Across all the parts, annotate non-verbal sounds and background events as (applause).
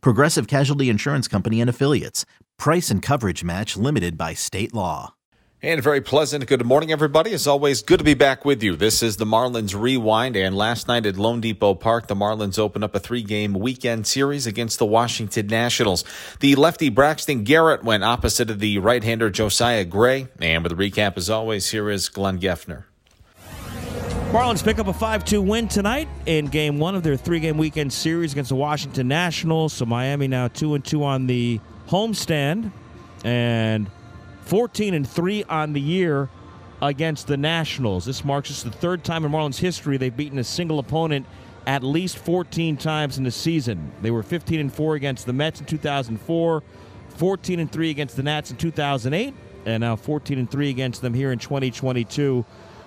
Progressive Casualty Insurance Company and Affiliates. Price and coverage match limited by state law. And very pleasant good morning, everybody. As always, good to be back with you. This is the Marlins Rewind. And last night at loanDepot Park, the Marlins opened up a three game weekend series against the Washington Nationals. The lefty Braxton Garrett went opposite of the right hander Josiah Gray. And with a recap, as always, here is Glenn Geffner. Marlins pick up a 5 2 win tonight in game one of their three game weekend series against the Washington Nationals. So Miami now 2 and 2 on the homestand and 14 and 3 on the year against the Nationals. This marks just the third time in Marlins history they've beaten a single opponent at least 14 times in the season. They were 15 and 4 against the Mets in 2004, 14 and 3 against the Nats in 2008, and now 14 and 3 against them here in 2022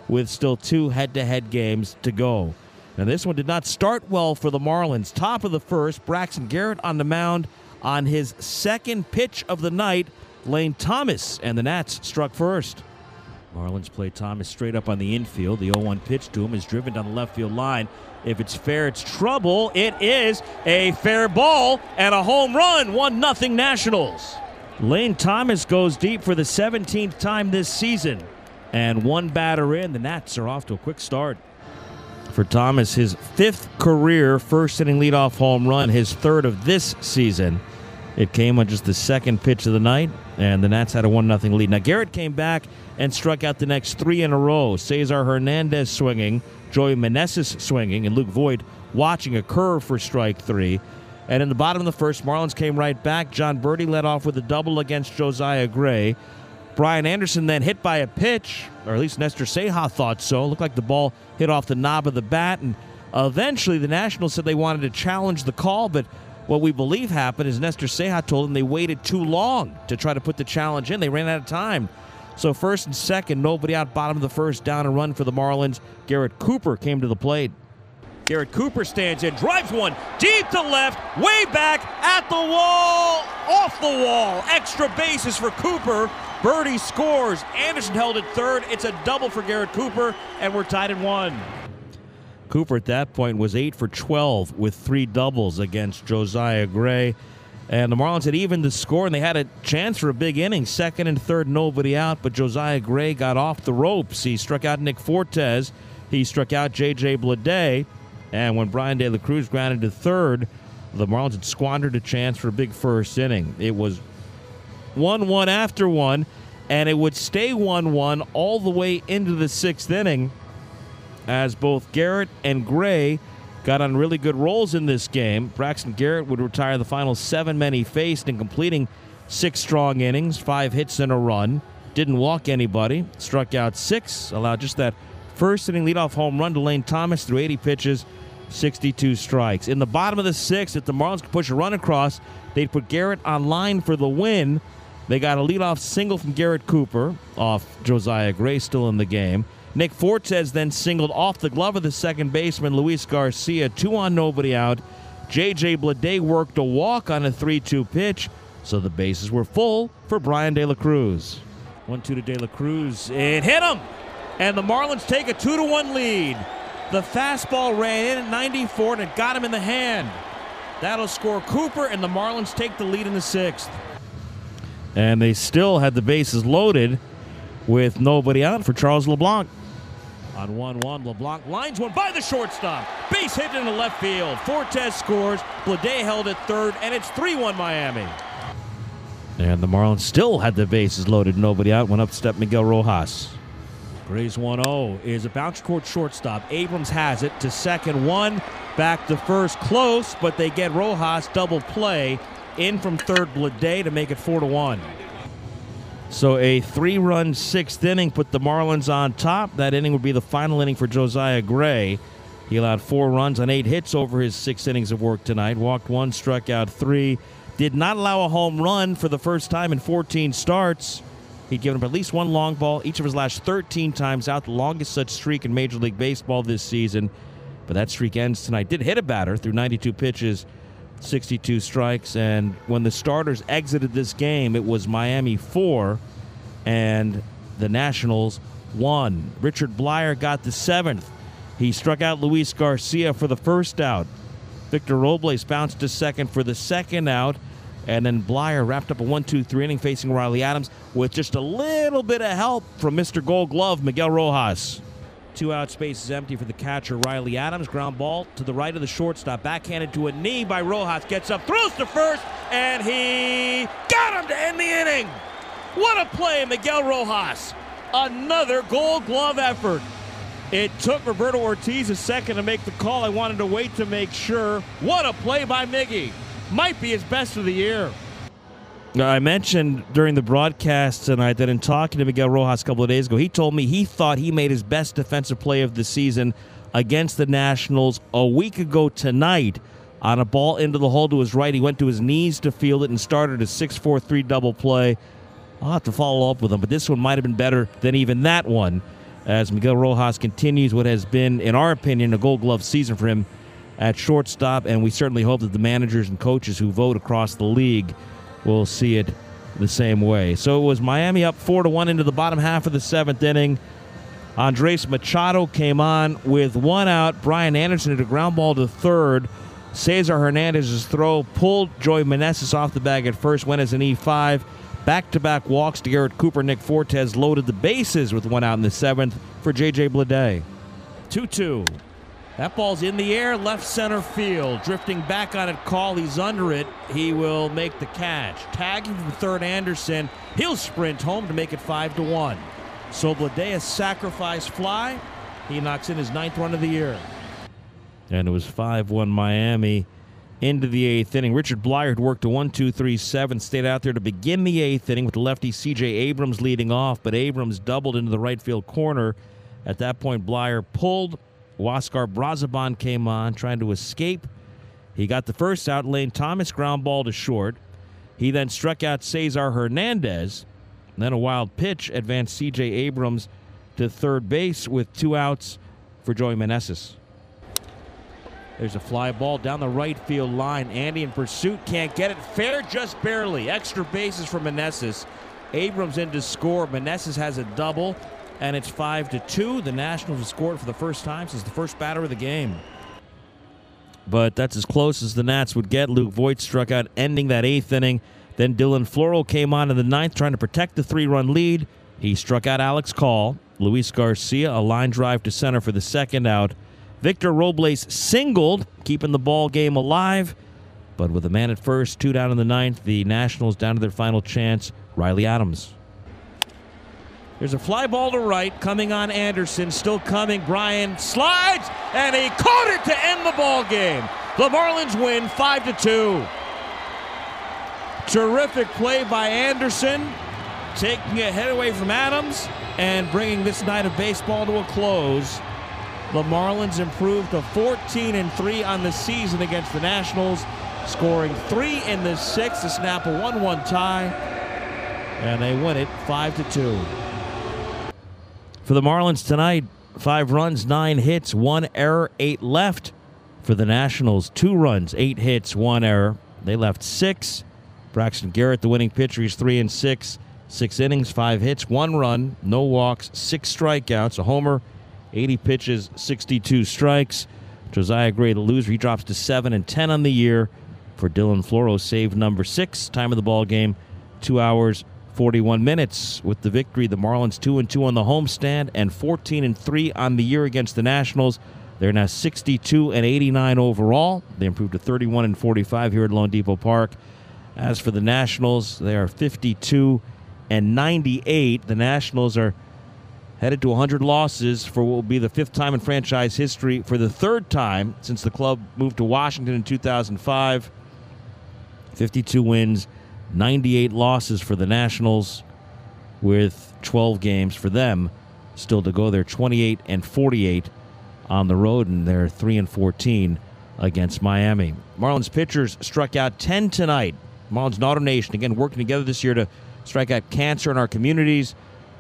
with still two head to head games to go. Now, this one did not start well for the Marlins. Top of the first, Braxton Garrett on the mound on his second pitch of the night. Lane Thomas and the Nats struck first. Marlins play Thomas straight up on the infield. The 0 1 pitch to him is driven down the left field line. If it's fair, it's trouble. It is a fair ball and a home run. 1 0 Nationals. Lane Thomas goes deep for the 17th time this season. And one batter in, the Nats are off to a quick start. For Thomas, his fifth career first inning leadoff home run, his third of this season. It came on just the second pitch of the night, and the Nats had a 1 0 lead. Now, Garrett came back and struck out the next three in a row. Cesar Hernandez swinging, Joey Meneses swinging, and Luke Voit watching a curve for strike three. And in the bottom of the first, Marlins came right back. Jon Berti led off with a double against Josiah Gray. Brian Anderson then hit by a pitch, or at least Nestor Ceja thought so. It looked like the ball hit off the knob of the bat, and eventually the Nationals said they wanted to challenge the call, but what we believe happened is Nestor Ceja told them they waited too long to try to put the challenge in. They ran out of time. So first and second, nobody out, bottom of the first, down and run for the Marlins. Garrett Cooper came to the plate. Garrett Cooper stands in, drives one deep to left, way back at the wall, off the wall. Extra bases for Cooper. Berti scores. Anderson held it third. It's a double for Garrett Cooper, and we're tied at one. Cooper at that point was 8 for 12 with three doubles against Josiah Gray. And the Marlins had evened the score, and they had a chance for a big inning. Second and third, nobody out, but Josiah Gray got off the ropes. He struck out Nick Fortes. He struck out J.J. Bleday. And when Brian De La Cruz grounded to third, the Marlins had squandered a chance for a big first inning. It was 1 1 after one, and it would stay 1 1 all the way into the sixth inning as both Garrett and Gray got on really good rolls in this game. Braxton Garrett would retire the final seven men he faced in completing six strong innings, five hits and a run. Didn't walk anybody, struck out six, allowed just that first inning leadoff home run to Lane Thomas through 80 pitches 62 strikes. In the bottom of the sixth, if the Marlins could push a run across, they'd put Garrett on line for the win. They got a leadoff single from Garrett Cooper off Josiah Gray, still in the game. Nick Fortes then singled off the glove of the second baseman, Luis Garcia, two on, nobody out. J.J. Bleday worked a walk on a 3 2 pitch, so the bases were full for Brian De La Cruz. 1 2 to De La Cruz. It hit him! And the Marlins take a 2 to 1 lead. The fastball ran in at 94 and it got him in the hand. That'll score Cooper, and the Marlins take the lead in the sixth. And they still had the bases loaded with nobody out for Charles LeBlanc. On 1 1, LeBlanc lines one by the shortstop. Base hit into left field. Fortes scores. Bleday held at third, and it's 3 1 Miami. And the Marlins still had the bases loaded, nobody out. Went up step Miguel Rojas. Grays 1 0 is a bounce court shortstop. Abrams has it to second one. Back to first, close, but they get Rojas double play in from third Bleday to make it 4 to 1. So a three run sixth inning put the Marlins on top. That inning would be the final inning for Josiah Gray. He allowed four runs on eight hits over his six innings of work tonight. Walked one, struck out three. did not allow a home run for the first time in 14 starts. He'd given up at least one long ball each of his last 13 times out, the longest such streak in Major League Baseball this season. But that streak ends tonight. Did hit a batter through 92 pitches, 62 strikes. And when the starters exited this game, it was Miami 4 and the Nationals 1. Richard Bleier got the seventh. He struck out Luis Garcia for the first out. Victor Robles bounced to second for the second out. And then Blyer wrapped up a 1 2 3 inning facing Riley Adams with just a little bit of help from Mr. Gold Glove, Miguel Rojas. Two out space is empty for the catcher, Riley Adams. Ground ball to the right of the shortstop. Backhanded to a knee by Rojas. Gets up, throws to first, and he got him to end the inning. What a play, Miguel Rojas. Another gold glove effort. It took Roberto Ortiz a second to make the call. I wanted to wait to make sure. What a play by Miggy might be his best of the year. I mentioned during the broadcast tonight that in talking to Miguel Rojas a couple of days ago, he told me he thought he made his best defensive play of the season against the Nationals a week ago tonight on a ball into the hole to his right. He went to his knees to field it and started a 6 4 3 double play. I'll have to follow up with him, but this one might have been better than even that one as Miguel Rojas continues what has been, in our opinion, a gold glove season for him at shortstop, and we certainly hope that the managers and coaches who vote across the league will see it the same way. So it was Miami up four to one into the bottom half of the seventh inning. Andres Machado came on with one out. Brian Anderson hit a ground ball to third. Cesar Hernandez's throw pulled Joey Meneses off the bag at first, went as an E5. Back to back walks to Garrett Cooper. Nick Fortes loaded the bases with one out in the seventh for J.J. Bleday. 2 2. That ball's in the air, left center field. Drifting back on it, call. He's under it. He will make the catch. Tagging from third, Anderson. He'll sprint home to make it 5 to 1. So Bleday, sacrifice fly. He knocks in his ninth run of the year. And it was 5 1 Miami into the eighth inning. Richard Bleier had worked a 1 2 3 7, stayed out there to begin the eighth inning with the lefty CJ Abrams leading off, but Abrams doubled into the right field corner. At that point, Bleier pulled Huascar Brazoban came on, trying to escape. He got the first out. Lane Thomas ground ball to short. He then struck out Cesar Hernandez. Then a wild pitch advanced C.J. Abrams to third base with two outs for Joey Meneses. There's a fly ball down the right field line. Andy in pursuit can't get it. Fair just barely. Extra bases for Meneses. Abrams in to score. Meneses has a double and it's five to two. The Nationals have scored for the first time since the first batter of the game. But that's as close as the Nats would get. Luke Voit struck out, ending that eighth inning. Then Dylan Floro came on in the ninth, trying to protect the three-run lead. He struck out Alex Call. Luis Garcia, a line drive to center for the second out. Victor Robles singled, keeping the ball game alive. But with a man at first, two down in the ninth, the Nationals down to their final chance. Riley Adams. There's a fly ball to right, coming on Anderson, still coming. Brian slides, and he caught it to end the ball game. The Marlins win five to two. Terrific play by Anderson, taking a head away from Adams and bringing this night of baseball to a close. The Marlins improved to 14 and 3 on the season against the Nationals, scoring three in the sixth to snap a 1 1 tie, and they win it 5 to 2. For the Marlins tonight, five runs, nine hits, one error, eight left. For the Nationals, two runs, eight hits, one error. They left six. Braxton Garrett, the winning pitcher, he's three and six. Six innings, five hits, one run, no walks, six strikeouts, a homer, 80 pitches, 62 strikes. Josiah Gray, the loser, he drops to seven and 10 on the year. For Dylan Floro, save number six. Time of the ball game, two hours, 41 minutes. With the victory, the Marlins 2 and 2 on the homestand and 14 and 3 on the year against the Nationals. They're now 62 and 89 overall. They improved to 31 and 45 here at loanDepot Park. As for the Nationals, they are 52 and 98. The Nationals are headed to 100 losses for what will be the fifth time in franchise history for the third time since the club moved to Washington in 2005. 52 wins, 98 losses for the Nationals, with 12 games for them still to go. They're 28 and 48 on the road, and they're 3 and 14 against Miami. Marlins pitchers struck out 10 tonight. Marlins and AutoNation, again, working together this year to strike out cancer in our communities.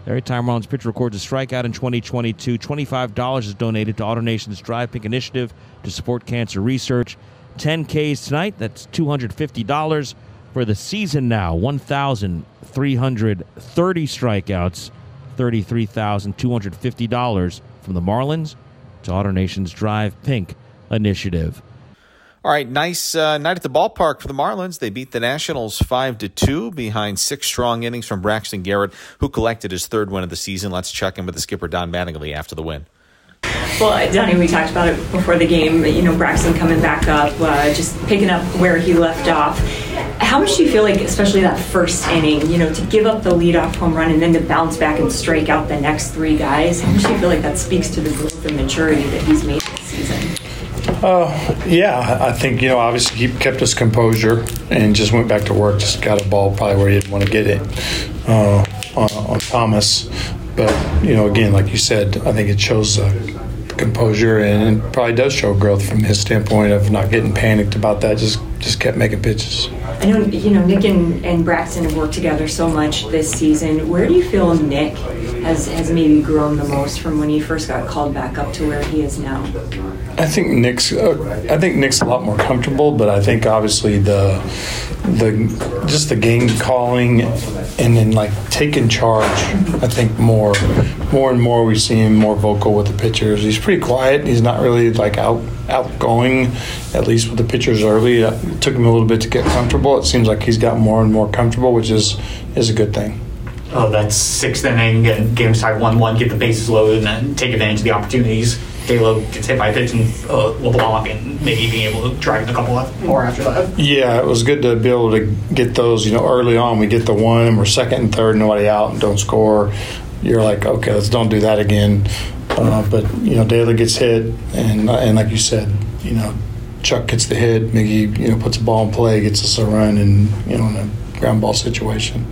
Every time Marlins pitcher records a strikeout in 2022, $25 is donated to AutoNation's Drive Pink initiative to support cancer research. 10 Ks tonight, that's $250 for the season now. 1,330 strikeouts, $33,250 from the Marlins to AutoNation's Drive Pink initiative. All right, nice uh, night at the ballpark for the Marlins. They beat the Nationals five to two behind six strong innings from Braxton Garrett, who collected his third win of the season. Let's check in with the skipper Don Mattingly after the win. Well, Donnie, we talked about it before the game. You know, Braxton coming back up, uh, just picking up where he left off. How much do you feel like, especially that first inning, you know, to give up the leadoff home run and then to bounce back and strike out the next three guys? How much do you feel like that speaks to the growth and maturity that he's made this season? Uh, yeah, I think you know. Obviously, he kept his composure and just went back to work. Just got a ball probably where he didn't want to get it uh, on, on, Thomas. But you know, again, like you said, I think it shows uh, composure and probably does show growth from his standpoint of not getting panicked about that. Just just kept making pitches. I know you know Nick and, and Braxton have worked together so much this season. Where do you feel Nick has has maybe grown the most from when he first got called back up to where he is now? I think Nick's. Uh, I think Nick's a lot more comfortable, but I think obviously the the just the game calling and then like taking charge. I think more more and more we see him more vocal with the pitchers. He's pretty quiet. He's not really like out outgoing, at least with the pitchers early. It took him a little bit to get comfortable. It seems like he's got more and more comfortable, which is is a good thing. Oh, that's sixth inning, get games tied one-one, get the bases loaded, and then take advantage of the opportunities. Halo gets hit by a pitch and uh, LeBlanc, and maybe being able to drive in a couple more after that. Yeah, it was good to be able to get those. You know, early on, we get the one, and we're second and third, nobody out, and don't score. You're like, okay, let's don't do that again. Uh, but you know, Daly gets hit, and and like you said, you know, Chuck gets the hit. Miggy, you know, puts a ball in play, gets us a run, and you know, in a ground ball situation.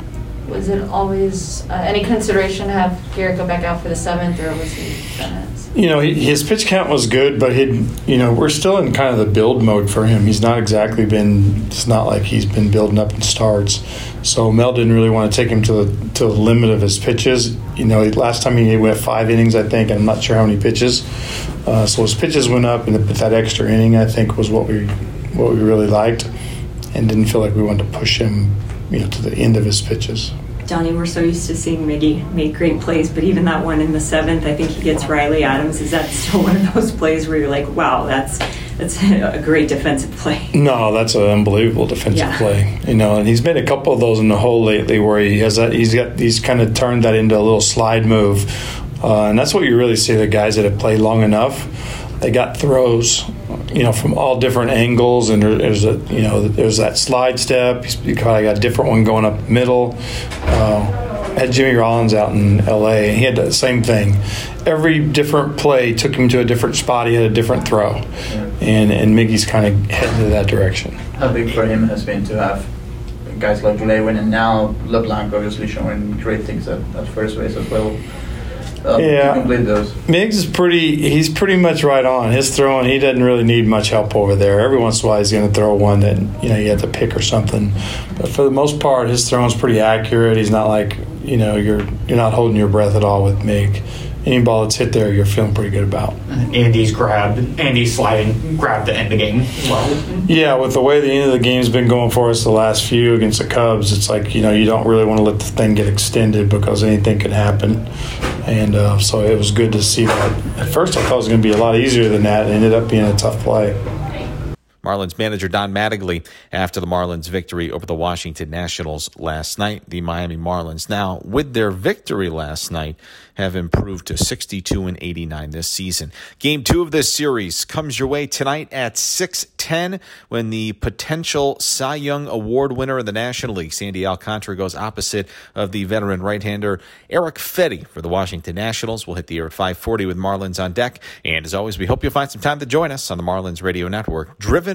Was it always uh, any consideration to have Garrett go back out for the seventh, or was he? You know, his pitch count was good, but he, you know, we're still in kind of the build mode for him. He's not exactly been. It's not like he's been building up in starts. So Mel didn't really want to take him to the to the limit of his pitches. You know, last time he went five innings, I think, and I'm not sure how many pitches. Uh, so his pitches went up, and that extra inning, I think, was what we what we really liked, and didn't feel like we wanted to push him, you know, to the end of his pitches. Johnny, we're so used to seeing Miggy make great plays, but even that one in the seventh, I think he gets Riley Adams. Is that still (laughs) one of those plays where you're like, wow, that's that's a great defensive play? No, that's an unbelievable defensive yeah. play. You know, and he's made a couple of those in the hole lately where he has that. He's got he's kind of turned that into a little slide move, uh, and that's what you really see the guys that have played long enough. They got throws you know, from all different angles, and there's a, you know, there's that slide step. You kind of got a different one going up middle. Uh, had Jimmy Rollins out in L.A. and he had the same thing. Every different play took him to a different spot. He had a different throw, and and Miggy's kind of heading to that direction. How big for him has been to have guys like Lewin and now LeBlanc obviously showing great things at, at first base as well. Um, yeah, complete those. Miggs is pretty. He's pretty much right on. His throwing, he doesn't really need much help over there. Every once in a while, he's going to throw one that you know you have to pick or something. But for the most part, his throwing's pretty accurate. He's not like you know you're you're not holding your breath at all with Mig any ball that's hit there, you're feeling pretty good about. Andy's grabbed, Andy's sliding, grabbed the end of the game as well. Yeah, with the way the end of the game's been going for us the last few against the Cubs, it's like, you know, you don't really want to let the thing get extended because anything can happen. And uh, so it was good to see that. At first, I thought it was going to be a lot easier than that. It ended up being a tough play. Marlins manager Don Mattingly after the Marlins' victory over the Washington Nationals last night. The Miami Marlins now, with their victory last night, have improved to 62 and 89 this season. Game two of this series comes your way tonight at 6:10 when the potential Cy Young Award winner in the National League, Sandy Alcantara, goes opposite of the veteran right-hander Erick Fedde for the Washington Nationals. We'll hit the air at 5:40 with Marlins on deck, and as always, we hope you'll find some time to join us on the Marlins Radio Network, driven